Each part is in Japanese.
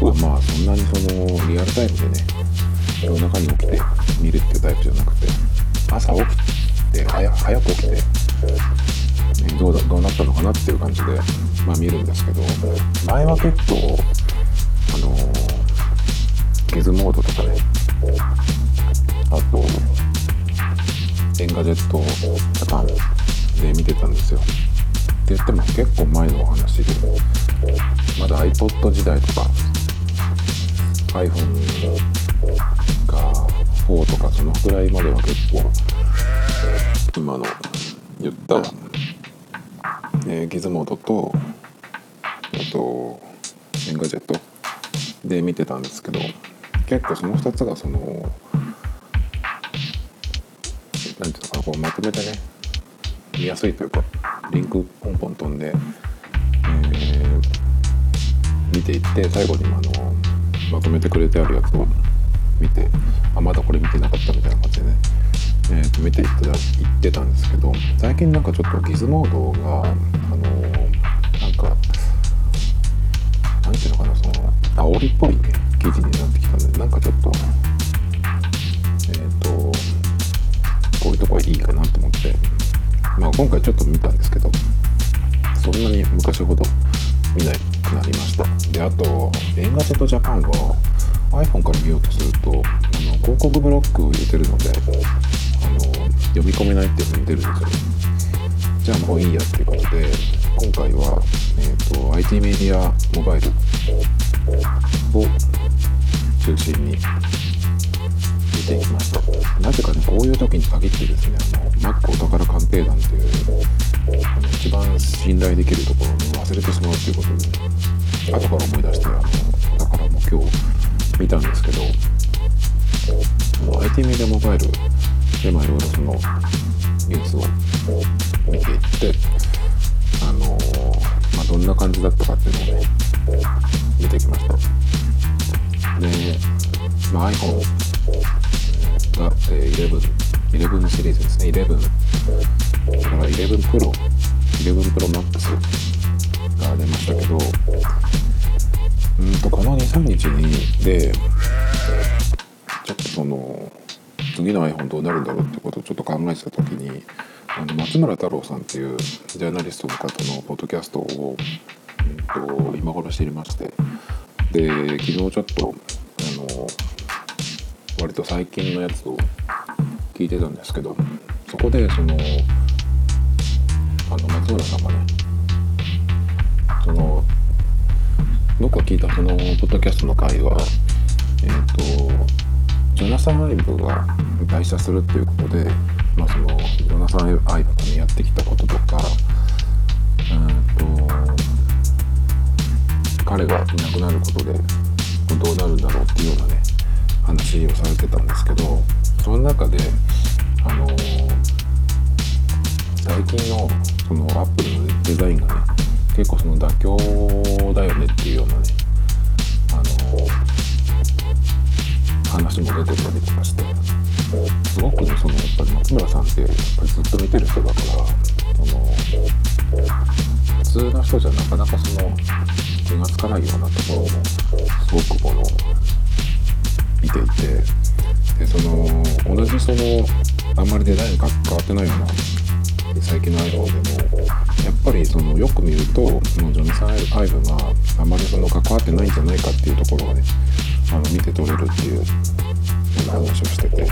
僕はまあそんなにそのリアルタイムでね夜中に起きて見るっていうタイプじゃなくて朝起きて早く起きて、ね、どうだどうなったのかなっていう感じで、まあ、見るんですけど前は結構あの Gizmodo とかねあと Engadget Japan で見てたんですよ。って言っても結構前のお話でもまだ iPod 時代とか iPhone が4とかそのくらいまでは結構今の言った、えー、 Gizmodo とあと Engadget で見てたんですけど結構その2つがその何ていうのかなこうまとめてね見やすいというかリンクポンポン飛んで、えー、見ていって最後にあのまとめてくれてあるやつを見てあまだこれ見てなかったみたいな感じでね、えー、と見ていって言ってたんですけど最近なんかちょっとギズモードがあの、なんかなんていうのかなその煽りっぽい記事になってきたんでなんかちょっとえっ、ー、とこういうとこはいいかなと思ってまあ今回ちょっと見たんですけどそんなに昔ほど見なくなりました。であと映画ジェットジャパンは iPhone から見ようとするとあの広告ブロックを入れてるのであの読み込めないっていうのに出るんですよね。じゃあもういいやっていうことで今回は、えーと、IT メディアモバイルを中心に見ていきました。なぜかねこういう時に限ってですねあの Mac お宝鑑定団っていうあの一番信頼できるところを忘れてしまうっていうことで後から思い出してあのだからもう今日見たんですけど IT メディアモバイルでまあいろいろそのニュースを見ていってあのー、まあ、どんな感じだったかっていうのをね見てきましたで、まあ、iPhone が、えー、11 11シリーズですね。11だから11 Pro 11 Pro Max が出ましたけどうんとこの23日にでちょっとその次の iPhone どうなるんだろうってことをちょっと考えてた時にあの松村太郎さんっていうジャーナリストの方のポッドキャストを、うんと、今頃知りましてで昨日ちょっとあの割と最近のやつを聞いてたんですけどそこでそのあの松村さんがねその僕が聞いたそのポッドキャストの回はえっ、ー、とジョナサン・アイブが退社するっていうことで、まあ、そのジョナサン・アイブがねやってきたこととかうんと彼がいなくなることでどうなるんだろうっていうようなね話をされてたんですけどその中であの最近のそのアップルのデザインがね結構その妥協だよねっていうようなねあの話も出てたりとかしてすごくねそのやっぱり松村さんってやっぱりずっと見てる人だからその普通の人じゃなかなかその気が付かないようなところもすごくこの見ていてでその同じそのあんまりデザインが変わってないような最近の iPhone でもやっぱりそのよく見るとそのジョナサン・アイブがあまりその関わってないんじゃないかっていうところがねあの見て取れるっていうような話をしてて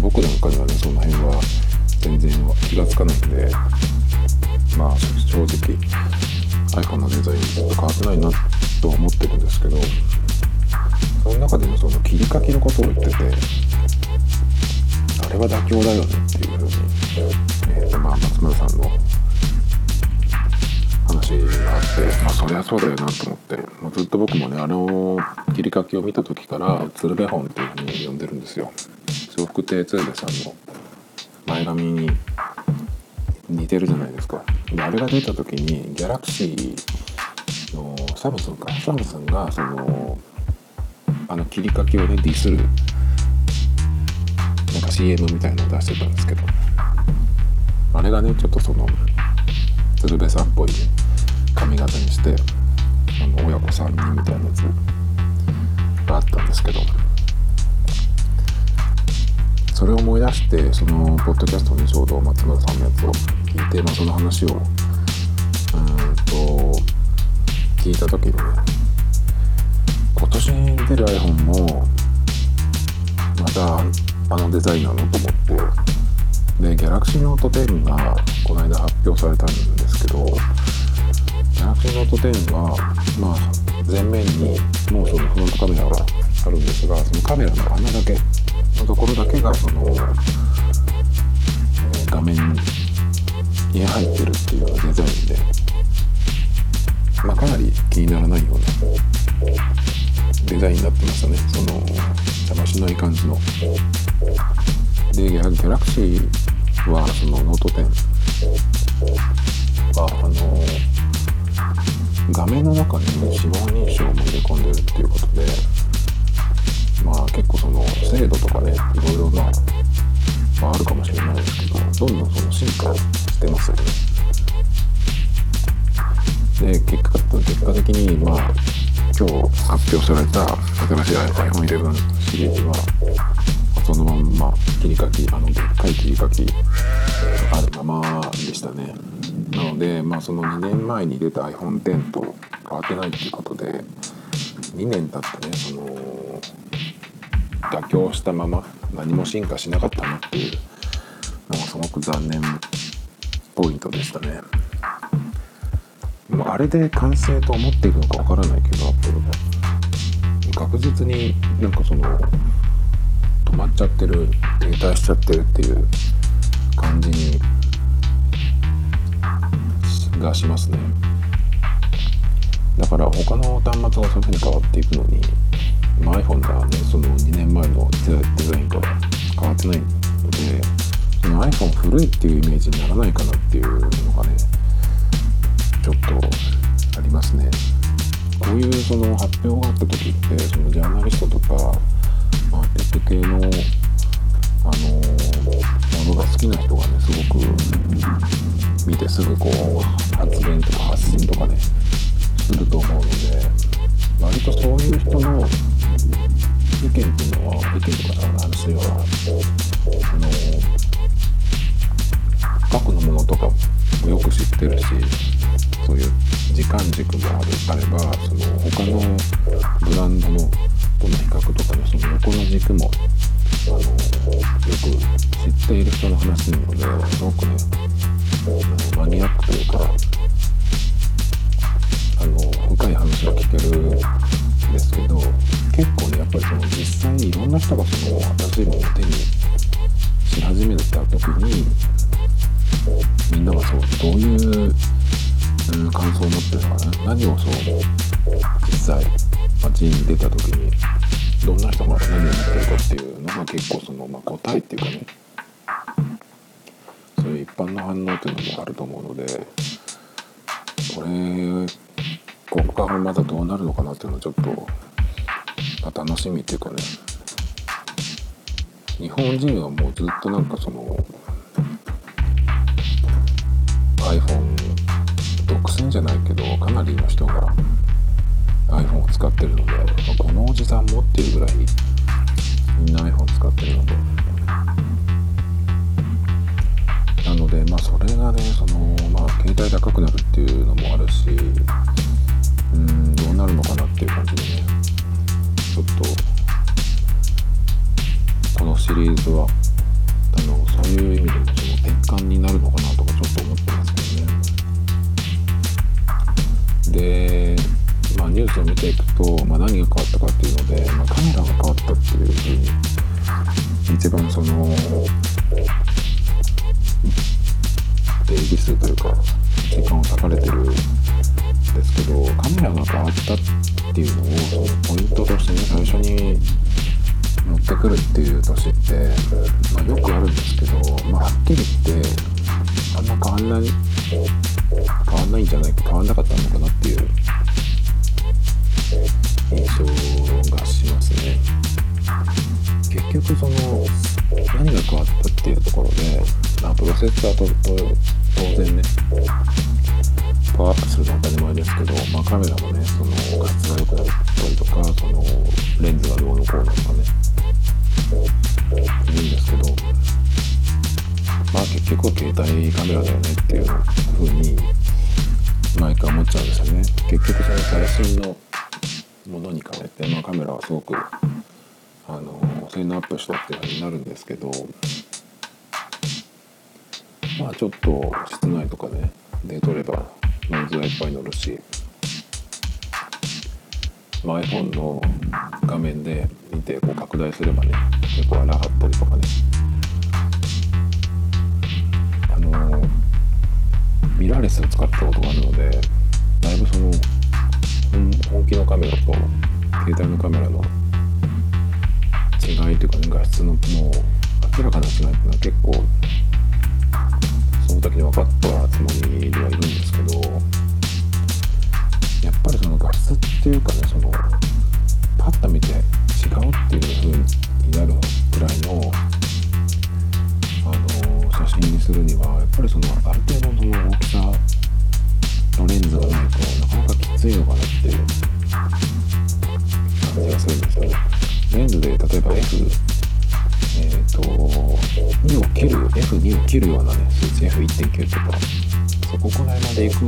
僕なんかにはねその辺は全然気がつかないんでまあ正直 iPhone のデザインずっと変わってないなとは思ってるんですけどその中でもその切り書きのことを言っててあれは妥協だよねっていうふうに、えーとまあ、松村さんの話があってまあそりゃそうだよなと思ってもうずっと僕もねあの切り書きを見た時から鶴瓶本っていうふうに呼んでるんですよ。笑福亭鶴瓶さんの前髪に似てるじゃないですか。であれが出た時にギャラクシーのサムスンかサムスンがそのあの切り書きをねディスるなんか CM みたいなの出してたんですけどあれがねちょっとその鶴瓶さんっぽい髪型にしてあの親子3人みたいなやつがあったんですけどそれを思い出してそのポッドキャストにちょうど松村さんのやつを聞いて、まあ、その話をうんと聞いた時にね今年に出る iPhone もまたあのデザインなのと思ってで Galaxy Note 10がこの間発表されたんですけど Galaxy Note 10はまあ前面にもうそのフロントカメラがあるんですがそのカメラの穴だけのところだけがその、画面に入ってるっていうデザインで、まあ、かなり気にならないようなデザインになってましたね。その邪魔しない感じの。でやはりギャラクシーはそのノート10はあの画面の中に指紋認証も入れ込んでるっていうことでまあ結構その精度とかねいろいろまあ、まあ、あるかもしれないですけどどんどんその進化してますよね。で結果結果的にまあ今日発表された新しい iPhone11 シリーズはそのまんま切り書きあのでっかい切り書きあるままでしたね。なのでまあその2年前に出た iPhone10 と変わってないっていうことで2年経ってねその妥協したまま何も進化しなかったなっていうのがすごく残念ポイントでしたね。もうあれで完成と思っているのかわからないけどアップルも確実になんかその止まっちゃってる停滞しちゃってるっていう感じにがしますね。だから他の端末がそういうふうに変わっていくのに、iPhone がねその2年前のデザインから変わってないのでその iPhone 古いっていうイメージにならないかなっていうのがねちょっとありますね。こういうその発表があった時ってそのジャーナリストとかまあ、テック系の、あの、ものが好きな人がねすごく見てすぐこう発言とか発信とかねすると思うので割とそういう人の意見っていうのは意見とか話はあの過去のものとかもよく知ってるしそういう時間軸もあるあればその他のブランドのとの比較とかねその横の軸もあのよく知っている人の話なのですごくねマニアックというかあの深い話が聞けるんですけど結構ねやっぱりその実際にいろんな人がその新しいものを手にし始めた時にみんながそうどういう感想を持ってるのかな何をそう実際街に出た時にどんな人が何を言ってるかっていうのが結構その、まあ、答えっていうかねそういう一般の反応っていうのもあると思うのでこれここからまたどうなるのかなっていうのはちょっと、まあ、楽しみっていうかね日本人はもうずっとなんかその iPhone 独占じゃないけどかなりの人が iPhone を使ってるので、まあ、このおじさん持っているぐらいみんな iPhone 使ってるので。なのでまあそれがねそのまあ携帯高くなるっていうのもあるしうんどうなるのかなっていう感じでねちょっとこのシリーズはあのそういう意味でもその転換になるのかなとかちょっと思って、ますけどね。で、まあ、何が変わったかっていうので、まあ、カメラが変わったっていうふうに一番その出入り数というか時間を割かれてるんですけどカメラが変わったっていうのをそのポイントとしてね最初に乗ってくるっていう年って、まあ、よくあるんですけど、まあ、はっきり言ってあんま変わんない変わんないんじゃないか変わんなかったのかなっていう。印象がしますね。結局その何が変わったっていうところで、まあ、プロセッサーと当然ねパワーアップするのは当たり前ですけど、まあ、カメラもねその画質が良くなったりとかそのレンズがどうのこうのとかね。いいんですけどまあ結局は携帯カメラだよねっていう風に毎回思っちゃうんですよね。結局その最新のものに変えて、まあ、カメラはすごくあの性能アップしたっていう風になるんですけどまあちょっと室内とかねで撮ればノイズがいっぱい乗るし、まあ、iPhone の画面で見てこう拡大すればね結構荒かったりとかねミラーレスを使ったことがあるのでだいぶその本気のカメラと携帯のカメラの違いというかね画質のもう明らかな違いっていうのは結構その時に分かったつもりではいるんですけどやっぱりその画質っていうかねそのパッと見て違うっていう風になるぐらいの写真にするにはやっぱりそのある程度の大きさのレンズがないとなかなかきついのかなっていう感じがするんですよね。レンズで例えば F えっ、ー、と2を切る F2 を切るようなね数値 F1.9 とかそこくらいまでいく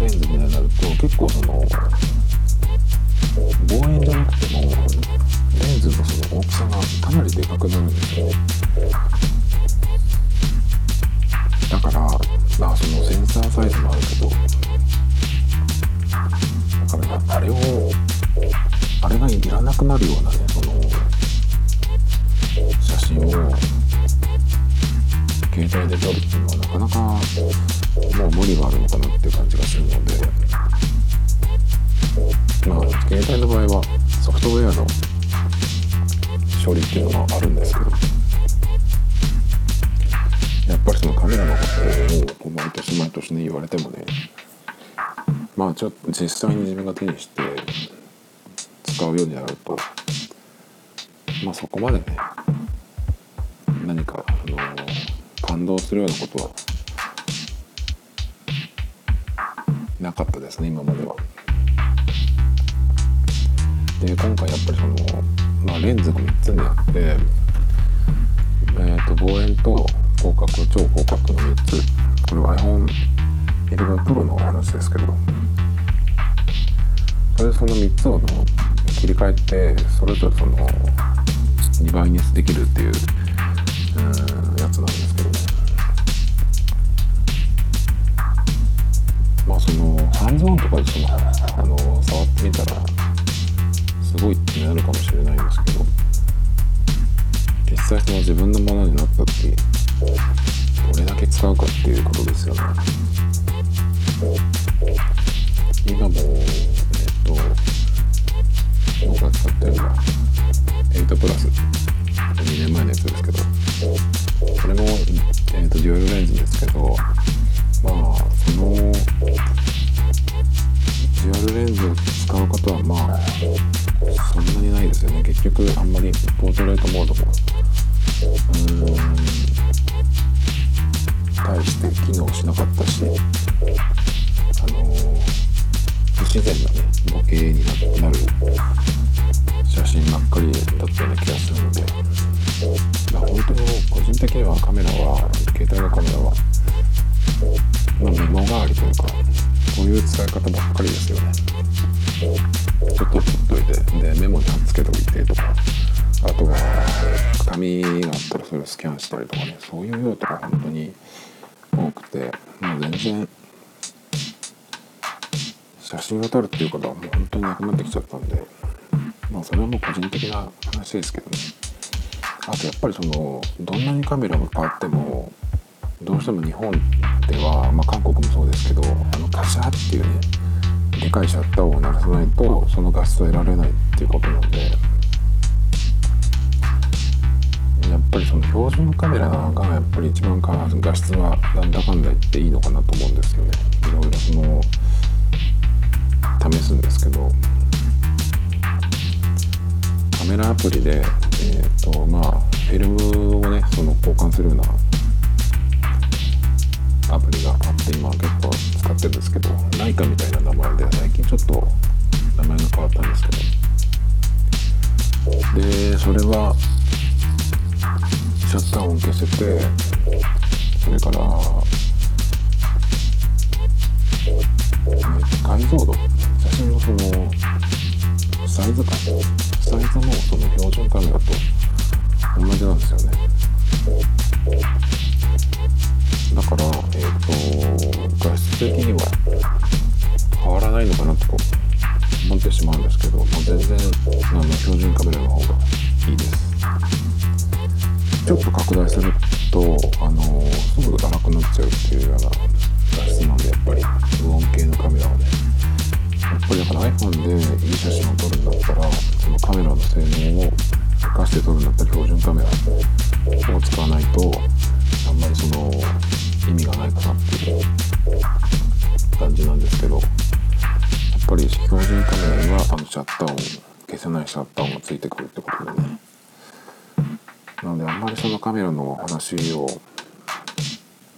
レンズになると結構その望遠じゃなくてもレンズのその大きさがかなりでかくなるんですよだからまあそのセンサーサイズもあるけどだからあれをあれがいらなくなるようなねその写真を携帯で撮るっていうのはなかなかもう無理があるのかなっていう感じがするのでまあ携帯の場合はソフトウェアの処理っていうのがあるんですけどやっぱりそのカメラのことを毎年毎年ね言われてもねまあちょっと実際に自分が手にして使うようになるとまあそこまでね何か、あの感動するようなことはなかったですね今までは。で今回やっぱりその、まあ、レンズが3つにあって、えー、と望遠と広角超広角の3つ。これは iPhone11 Pro の話ですけど。それでその3つをの切り替えてそれぞれその2倍にできるっていううんやつなんですけどね。まあそのハンズオンとかでそのあの触ってみたらすごいってなるかもしれないんですけど。実際その自分のものになった時どれだけ使うかっていうことですよね今もえっと僕が使ってるのは8プラス2年前のやつですけどこれも、えーと、デュアルレンズですけどまあそのデュアルレンズを使うことはまあそんなにないですよね結局あんまりポートレートモードもうん対して機能しなかったしあの不自然なねボケになる写真ばっかりだったような気がするので、まあ、本当に個人的にはカメラは携帯のカメラは、まあ、メモ代わりというかこういう使い方ばっかりですよね。ちょっと取っといてでメモに貼っつけておいてとかあとは紙があったらそれをスキャンしたりとかねそういう用途が本当に多くてもう全然写真を撮るっていうことはもう本当になくなってきちゃったんでまあそれはもう個人的な話ですけどね。あとやっぱりそのどんなにカメラが変わってもどうしても日本では、まあ、韓国もそうですけどあのカシャっていうねでかいシャッターを鳴らさないとその画質を得られないっていうことなんでやっぱりその標準カメラがやっぱり一番画質はなんだかんだ言っていいのかなと思うんですよね。いろいろその試すんですけど。カメラアプリでえっ、ー、とまあフィルムをねその交換するようなアプリがあって今結構使ってるんですけどライカみたいな名前で最近ちょっと名前が変わったんですけど。でそれはシャッター音消せてそれから解像度。写真のそのサイズ感。サイズもその標準カメラと同じなんですよね。だからえっ、ー、と画質的には変わらないのかなと思ってしまうんですけどもう全然あの標準カメラの方がいいです。ちょっと拡大するとあのすぐ荒くなっちゃうっていうような画質なん。でやっぱり無音系のカメラはねやっぱりだから iPhone でいい写真を撮るんだったらそのカメラの性能を生かして撮るんだったら標準カメラを使わないとあんまりその意味がないかなっていう感じなんですけどやっぱり標準カメラにはあのシャッター音消せないシャッター音がついてくるってことでね。なのであんまりそのカメラの話を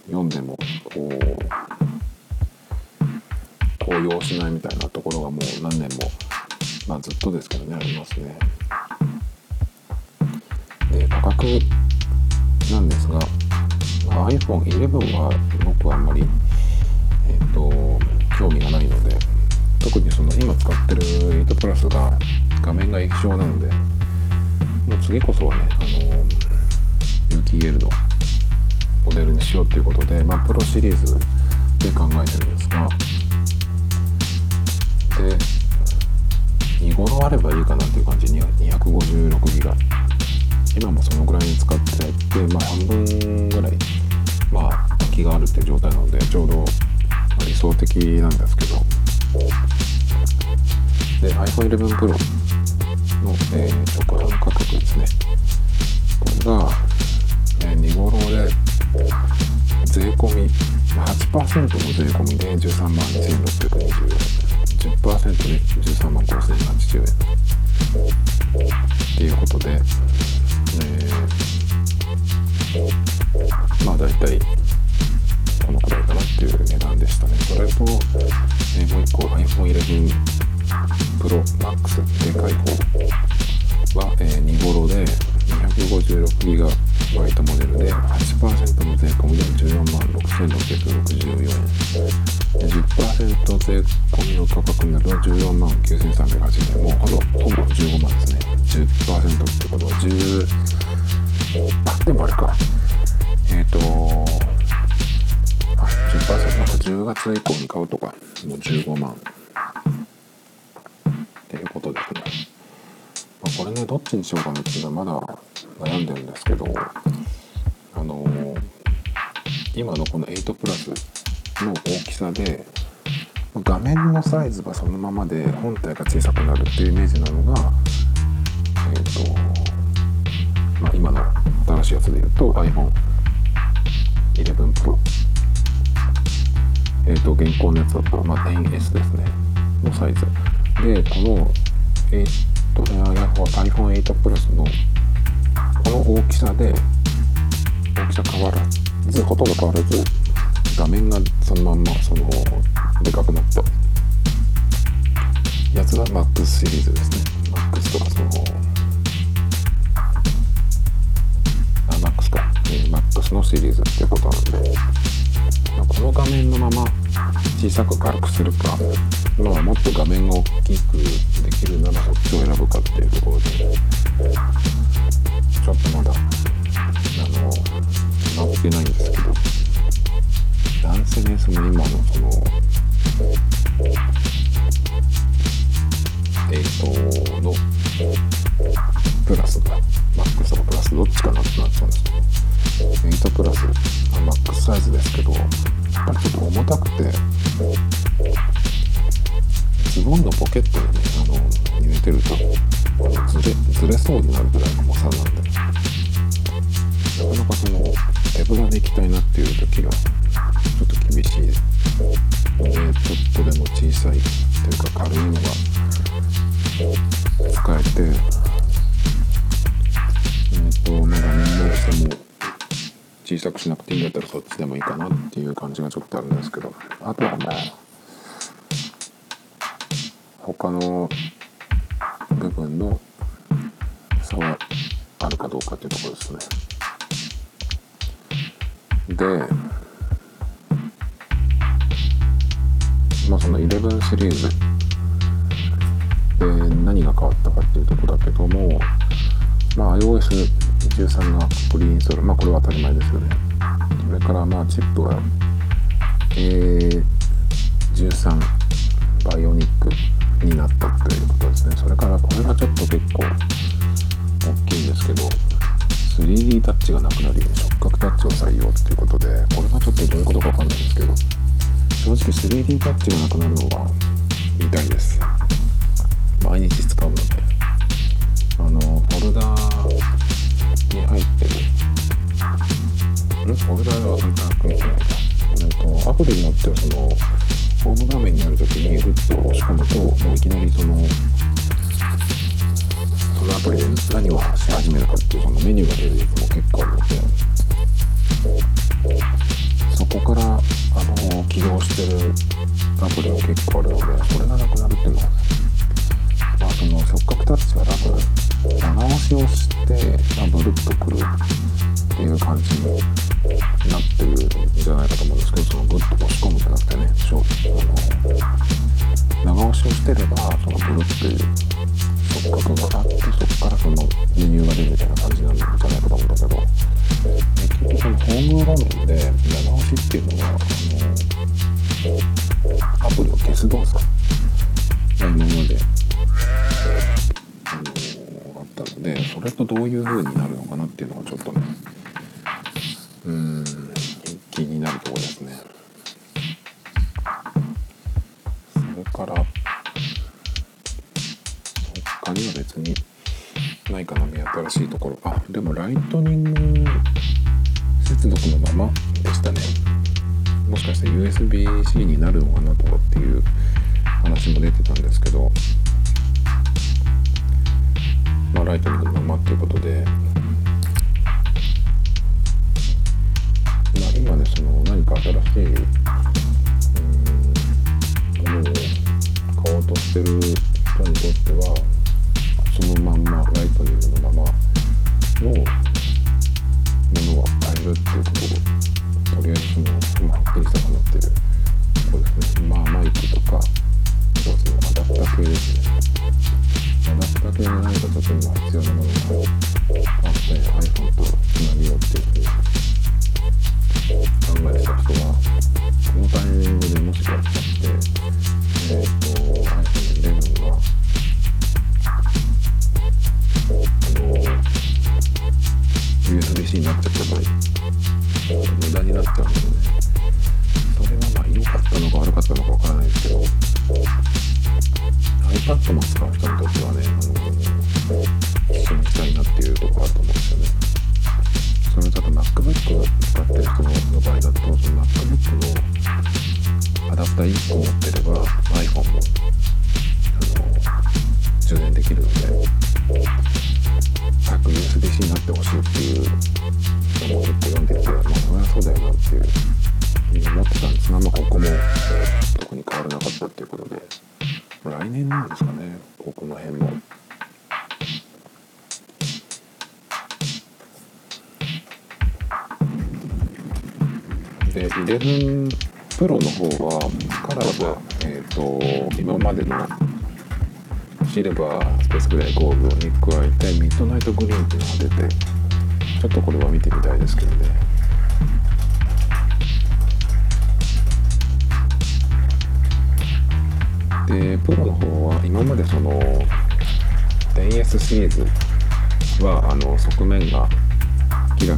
読んでもこう高揚しないみたいなところがもう何年もまあずっとですけどねありますね。で価格なんですが iPhone11 は僕はあんまり、えーと、興味がないので特にその今使ってる8プラスが画面が液晶なのでもう次こそはねあの UTL のモデルにしようということで、まあ、プロシリーズで考えてるんですが。で見頃あればいいかなっていう感じに256ギガ。今もそのぐらいに使ってて、まあ、半分ぐらいまあ空きがあるっていう状態なのでちょうど理想的なんですけど。で iPhone11 Pro の、えー、直販価格ですね。これが、えー、2頃で税込み8%の税込みで13万2620円10%で13万5080円っていうことで、えー、まあ大体このくらいかな。っていう値段でしたねそれと、えー、もう一個 iPhone11 Pro Max でかい方は、えー、2頃で 256GB モデルで8%の税込みで14万6664円。10%税込みの価格になると14万9380円。もうほぼほぼ15万ですね。10%ってことは10でもあれか。えっ、ー、とあ10%なんか。10月以降に買うとか。もう15万。っていうこと、これねどっちにしようかなっていうのはまだ悩んでるんですけどあのー、今のこの8プラスの大きさで画面のサイズがそのままで本体が小さくなるっていうイメージなのがえっ、ー、とまあ今の新しいやつで言うと iPhone11 Pro えっ、ー、と現行のやつだと、まあ、10S ですね。のサイズ。でこの8えっ、と iPhone8 プラスのこの大きさで大きさ変わらずほとんど変わらず画面がそのまんまそのでかくなった。やつが MAX シリーズですね。MAX とかそのあ MAX か、えー、MAX のシリーズっていうことなんでこの画面のまま小さく軽くするかまあもっと画面が大きくできるならそっちを選ぶかっていうところでちょっとまだあの直ってないんですけど男性ねその今のその8のプラスかマックスとかプラスどっちかなってなっちゃうんですけど8プラス、マックスサイズですけどやっぱりちょっと重たくてズボンのポケットにねあの入れてるとずれずれそうになるぐらいの重さなんでなかなかその手ぶらで行きたいなっていう時がちょっと厳しいでちょっとでも小さいというか軽いのが使えてえっ、とまだ年齢しても小さくしなくていいんだったらそっちでもいいかなっていう感じがちょっとあるんですけどあとはまあ他の部分の差はあるかどうかっていうところですね。でまあその11シリーズで何が変わったかっていうとこだけどもまあ iOS iOS13 がフリーンストールまあこれは当たり前ですよね。それからまあチップは A13 バイオニックになったということですね。それからこれがちょっと結構大きいんですけど 3D タッチがなくなり触覚タッチを採用っていうことでこれがちょっとどういうことかわかんないんですけど正直 3D タッチがなくなるのが痛いです。毎日使うのであのフォルダーに入ってるフォルダは本当はくんじゃないかえっとアプリによってはそのホーム画面にある時にグッズを押し込むともういきなりそのそのアプリで何をし始めるかっていうそのメニューが出るやつも結構あるのでそこからあの起動してるアプリも結構あるのでそれがなくなるっていうのはまあその触覚タッチは多長押しをしてまブルッとくるっていう感じになってるんじゃないかと思うんですけどそのグッと押し込むじゃなくてねショあの長押しをしてればそのブルッていう触覚があってそこからそのメニューが出るみたいな感じなんじゃないかと思うんだけど結局そのホーム画面で長押しっていうのはあのアプリを消す動作が今までれとどういう風になるのかなっていうのがちょっとねうん気になるところですね。それから他には別にないかな目新しいところ。あでもライトニング接続のままでしたね。もしかして USB-C になるのかなとかっていう話も出てたんですけど。ライトニングのままっていうことで。まあ今ねその何か新しいうんものを買おうとしてる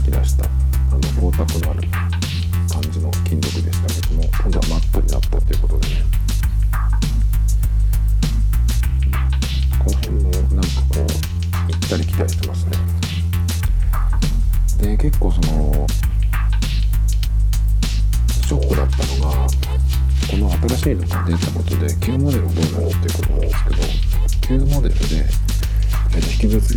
キラしたあの光沢のある感じの金属でしたけども今度はマットになったということでね。この辺もなんかこう行ったり来たりしてますね。で結構そのショックだったのがこの新しいのが出たことで旧モデルはどうなるっていうことなんですけど旧モデルで、えー、と引き続き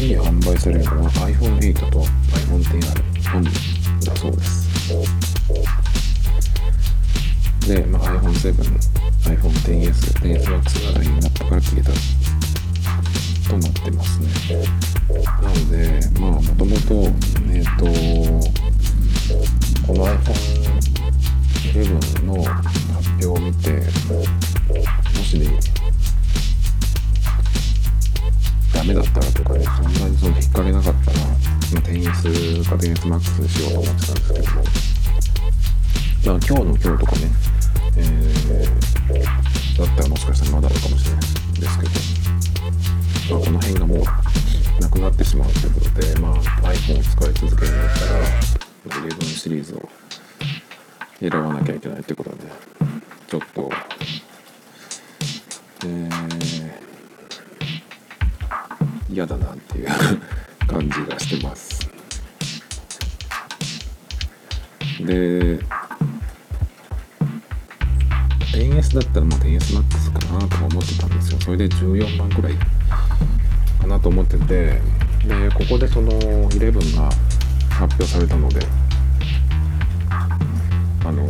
に販売されるのは iPhone8 と iPhone10R のみだそうですで、まあ、iPhone7、iPhone10S、10S Max がラインナップから消えたとなってますね。なので、まあ、もともと、えっ、ー、と、この iPhone11 の発表を見て、もしね、ダメだったらとかね、そんなにその引かれなかったら、まあ、10S か 10S Max にしようと思ってたんですけども、まあ、今日の今日とかね、えー、だったらもしかしたらまだあるかもしれないですけど、まあ、この辺がもうなくなってしまうということで、まあ、iPhone を使い続けるんだったら11シリーズを選ばなきゃいけないということでちょっとえー、嫌だなっていう。感じがしてます。で 10S だったらもう 10SMAX かなとか思ってたんですよ。それで14万くらいかなと思っててでここでその11が発表されたのであの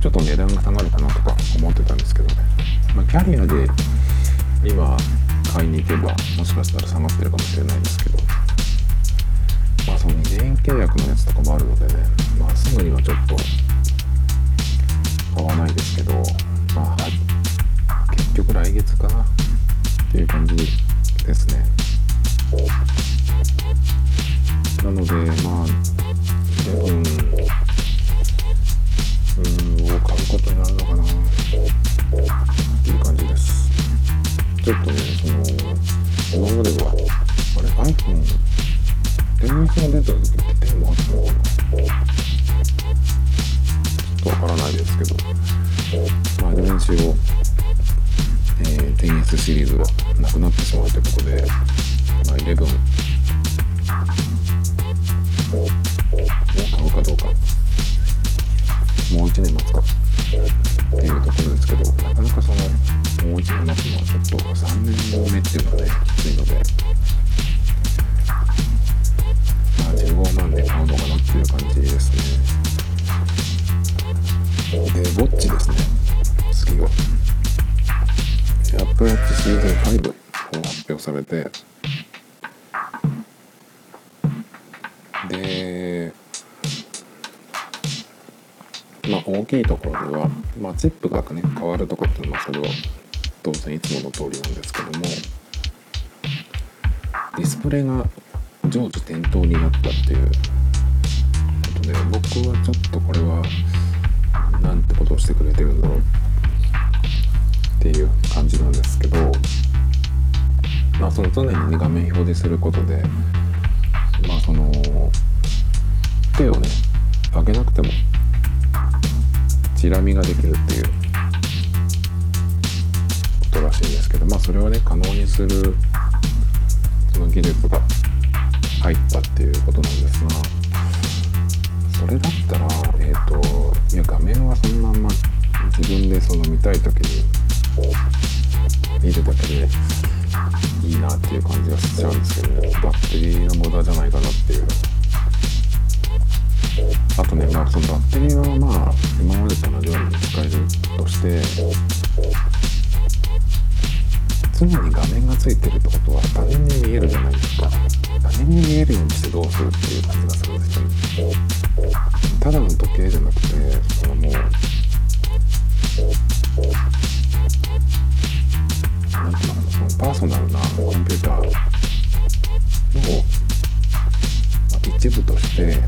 ちょっと値段が下がるかなとか思ってたんですけどね、まあ、キャリアで今買いに行けばもしかしたら下がってるかもしれないですけど。まあその2年契約のやつとかもあるのでね。まあすぐにはちょっと買わないですけど、まあ、結局来月かなっていう感じですね。なので、まあ、うん、うん、を買うことになるのかな。ちょっとね、その、今までは、あれ、iPhone、電源が出た時ってテーマあっとわからないですけど、まあ、いずれにしろ、えー、10S シリーズがなくなってしまうということで、まあ、11を買うかどうか、もう1年待つかっていうところですけど、なかなかその、う1年待つのはちょっと3年目っていうのはね、きついので、まあ、15万で買うのかなっていう感じですね。で、ウォッチですね。次は。Apple Watch シーズン5を発表されて、で、まあ大きいところでは、まあチップがね、変わるところっていうのはそれは当然いつもの通りなんですけども、ディスプレイが常時点灯になったっていうことで、僕はちょっとこれは、なんてことをしてくれてるんだろうっていう感じなんですけどまあその常にね画面表示することでまあその手をね上げなくてもチラ見ができるっていう。ことらしいんですけどまあそれはね可能にするその技術が入ったっていうことなんですがそれだったらえっ、ー、といや画面はそのまんま自分でその見たい時に見るだけでいいなっていう感じがしちゃうんですけどねバッテリーの無駄じゃないかなっていうあとねまあそのバッテリーはまあ今までと同じように使えるとして常に画面がついてるってことは他人に見えるじゃないですか。他人に見えるようにしてどうするっていう。感じがするんですよねただの時計じゃなくてそのもうなんていうのかなそのパーソナルなコンピューターの、一部としてア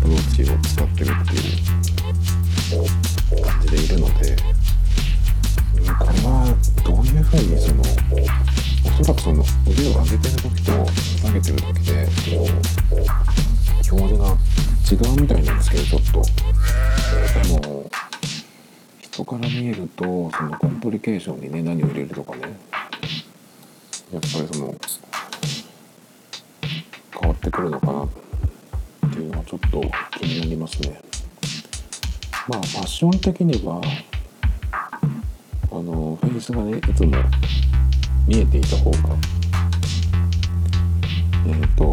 プローチを使ってるっていう感じでいるのでこれはどういうふうにそのおそらくその腕を上げてる時と下げてる時でこう表示が違うみたいなんですけどちょっとでも人から見えるとそのコンプリケーションにね何を入れるとかねやっぱりその変わってくるのかなっていうのはちょっと気になりますねまあファッション的にはのフェイスがねいつも見えていた方がえっ、ー、と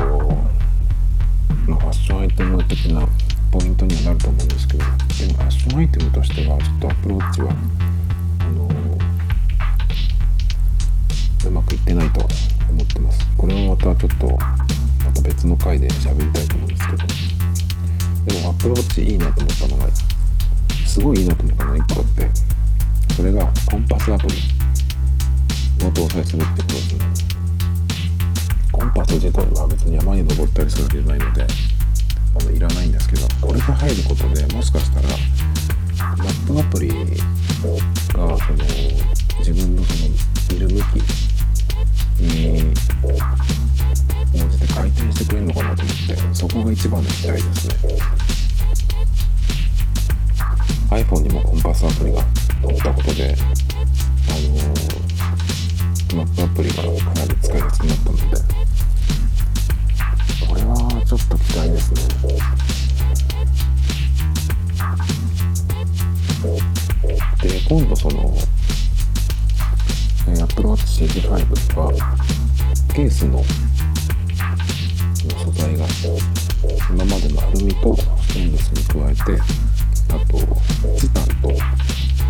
まあファッションアイテム的なポイントにはなると思うんですけどでもファッションアイテムとしてはちょっとアプローチはあのうまくいってないと思ってます。これはまたちょっとまた別の回で喋りたいと思うんですけどでもアプローチいいなと思ったのがすごいいいなと思ったのが1個あってそれがコンパスアプリを搭載するってことですねコンパス自体は別に山に登ったりするわけじゃないのであのいらないんですけどこれが入ることでもしかしたらマップアプリがその自分のそのいる向きに応じて回転してくれるのかなと思ってそこが一番の期待ですね iPhone にもコンパスアプリが。載ったことであのマップアプリがかなり使いやすくなったのでこれはちょっと期待ですね。で今度その Apple Watch Series 5はケースの素材が今までのアルミとステンレスに加えてあとチタンと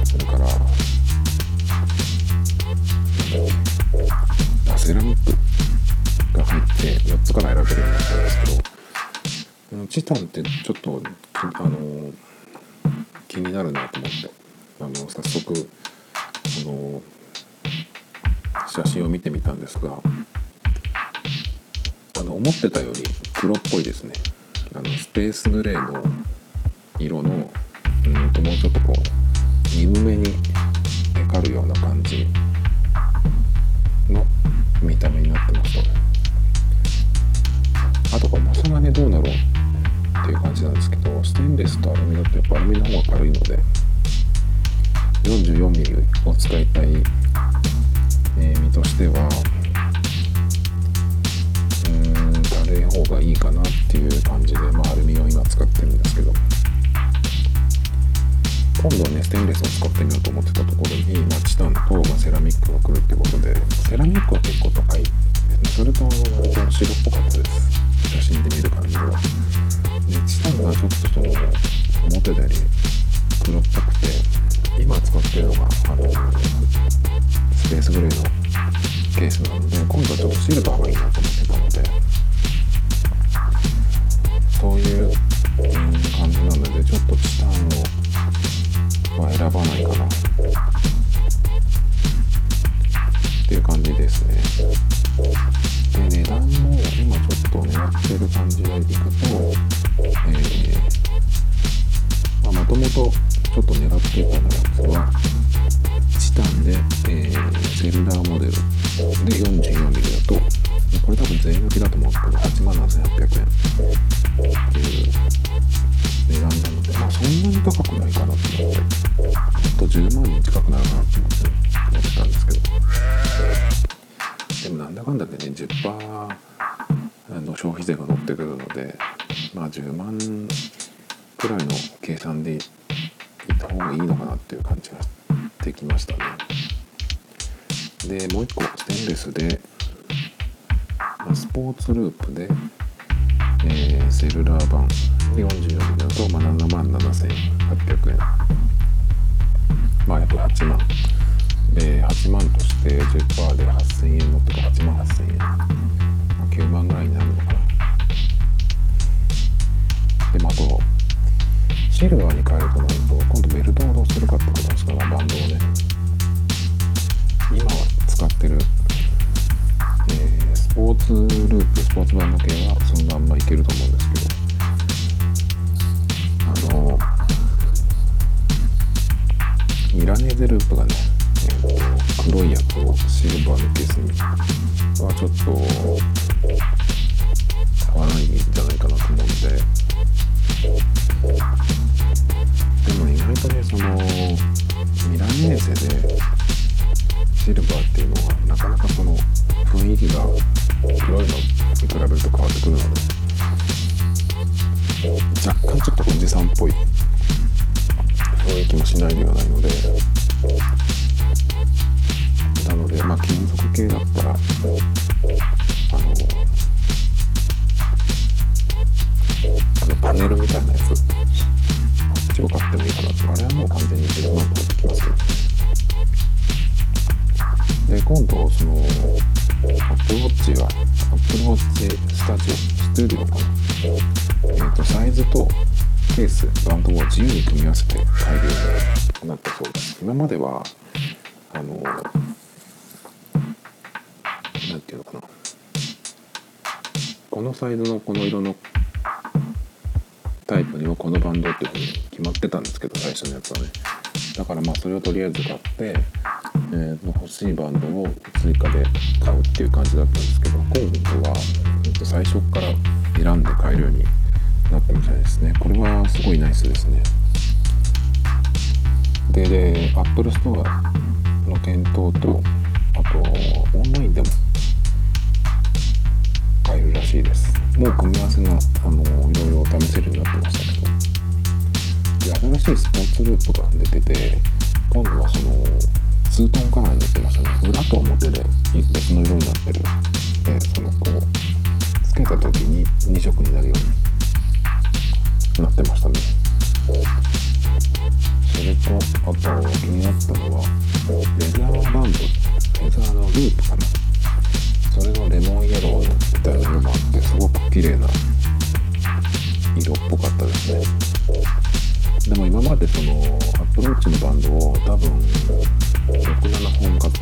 それからセラミックが入って4つから選べるようになったんですけどチタンってちょっとあの気になるなと思ってあの早速あの写真を見てみたんですがあの思ってたより黒っぽいですね。あのスペースグレーの色のうんともうちょっとこう鈍めに光るような感じの見た目になってましたあとこれ重がねどうなろうっていう感じなんですけどステンレスとアルミだとやっぱアルミの方が軽いので 44mm を使いたい、えー、身としてはうん軽い方がいいかなっていう感じでまあアルミを今使ってるんですけど。今度はねステンレスを使ってみようと思ってたところに、まあ、チタンと、まあ、セラミックが来るってことでセラミックは結構高いですね。それと割と白っぽかったです。写真で見る感じは。でチタンがちょっとその思ってたより黒っぽくて今使ってるのがあのスペースグレーのケースなので今度はちょっとシルバーがいいなと思ってたので。そういう感じなのでちょっと選ばないかな。っていう感じですね。で値段も今ちょっと狙ってる感じでいくとえー、まあもともとちょっと狙ってたやつ1万8000円9万ぐらいになるのかなでもあとシルバーに変えるとなると今度ベルトをどうするかってことですからバンドをね今は使ってる、えー、スポーツループスポーツバンド系はそのまんまいけると思うんですけどあのミラネーゼループがね、えー黒いやつをシルバーのケースにはちょっと買わないんじゃないかなと思うんででも意外とねそのミラネーゼでシルバーっていうのはなかなかその雰囲気が黒いのに比べると変わってくるので若干ちょっとおじさんっぽい雰囲気もしないではないので。ケースバンドを自由に組み合わせて買えるようになったそうです。今まではあのなんていうのかな。このサイズのこの色のタイプにはこのバンドっていうふうに決まってたんですけど最初のやつはね。だからまあそれをとりあえず買って、えー、欲しいバンドを追加で買うっていう感じだったんですけど今度は、最初から選んで買えるようになったみたいですね。これはすごいナイスですね。でで Apple Store の店頭とあとオンラインでも買えるらしいです。もう組み合わせがあのいろいろ試せるようになってましたけど。で新しいスポーツループが出てて今度はそのツートンカラーになってましたね。裏と表で別の色になってる。でそのこうつけた時に2色になるようになってましたね。それとあと気になったのはレザーバンドレザーのループかな。それのレモンイエローみたいな色もあってすごく綺麗な色っぽかったですね。でも今までそのアップローチのバンドを多分67本買っ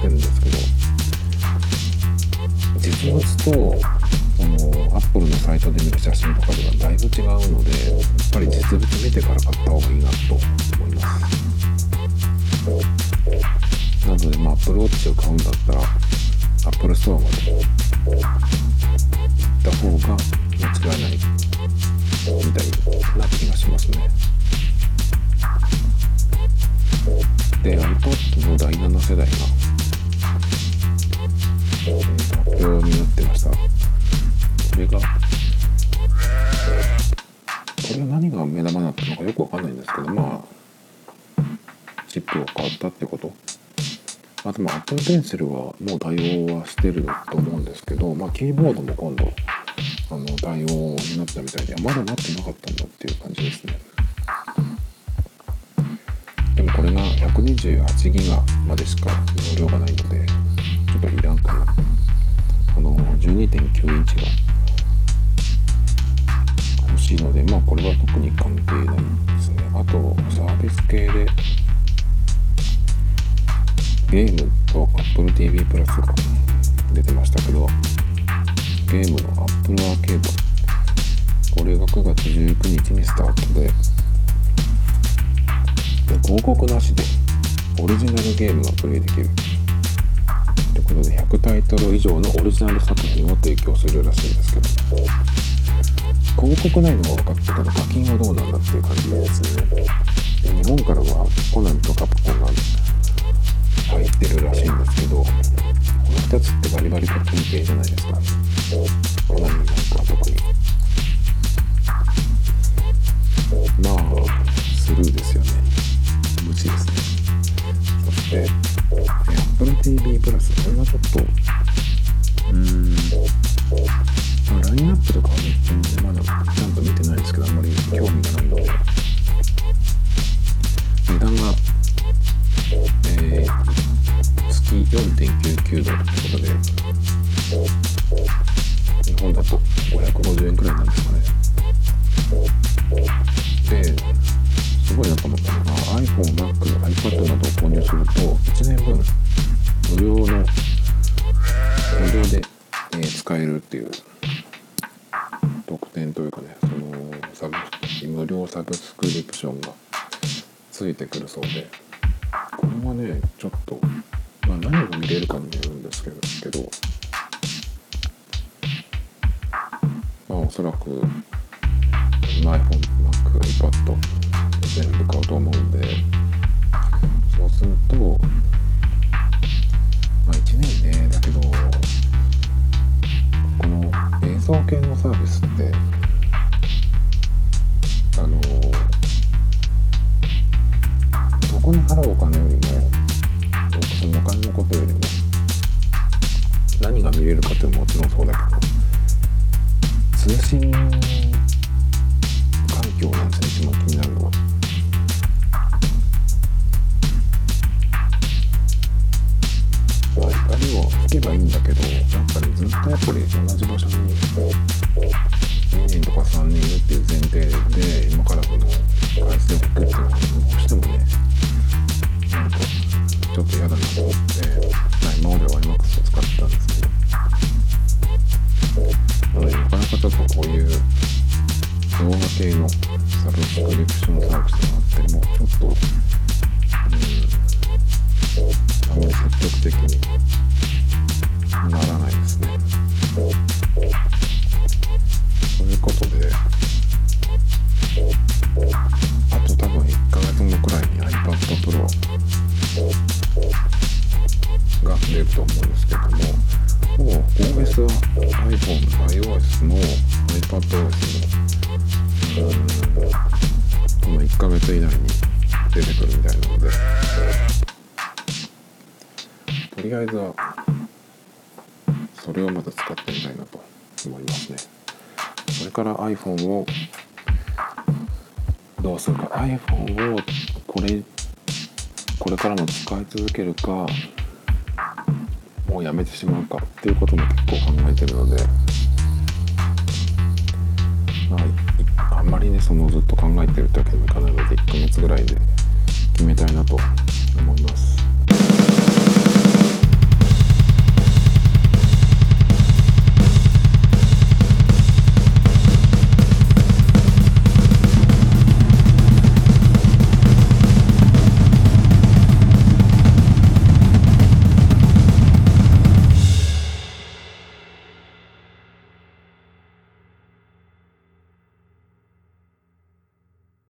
出てからかな。セルはもう対応はしてると思うんですけどまあキーボードも今度あの対応になったみたいでまだなってなかったんだっていう感じですね。でもこれが128ギガまでしか容量がないのでちょっといらんかな。あの12.9インチが月19日にスタートでで広告なしでオリジナルゲームがプレイできる。ということで100タイトル以上のオリジナル作品を提供するらしいんですけど。広告ないのが分かってたら課金はどうなんだっていう感じですね。で日本からはコナミとカプコンが入ってるらしいんですけどこの2つってバリバリ課金系じゃないですか。コナミなんか特にまあスルーですよね。無知ですね。そして Apple TV プラス。これはちょっとうーん。れはねちょっと、まあ、何を見れるかによるんですけどけどまあおそらく iPhone、Mac、iPad 全部買うと思うんでそうするとまあ1年ねだけどこの映像系のサービスってあのこに払うお金よりもお金のことよりも何が見れるかっていうのももちろんそうだけど通信環境なんですね一番気になるのは。光を吹けばいいんだけどやっぱりずっとやっぱり同じ場所に2年とか3年いるっていう前提で今からこの回数をっていうのはどうしてもねちょっと嫌だなと思って今までは iMAX を使ってたんですけどなかなかちょっとこういう動画系のサブスクリプションサービスがってもちょっとうん。積極的になら iPadOS のこの1ヶ月以内に出てくるみたいなのでとりあえずはそれをまた使ってみたいなと思いますね。それから iPhone をどうするか。iPhone をこれこれからも使い続けるかもうやめてしまうかっていうことも結構考えてるので、あんまりねそのずっと考えてるってわけにもいかないので1ヶ月ぐらいで決めたいなと思います。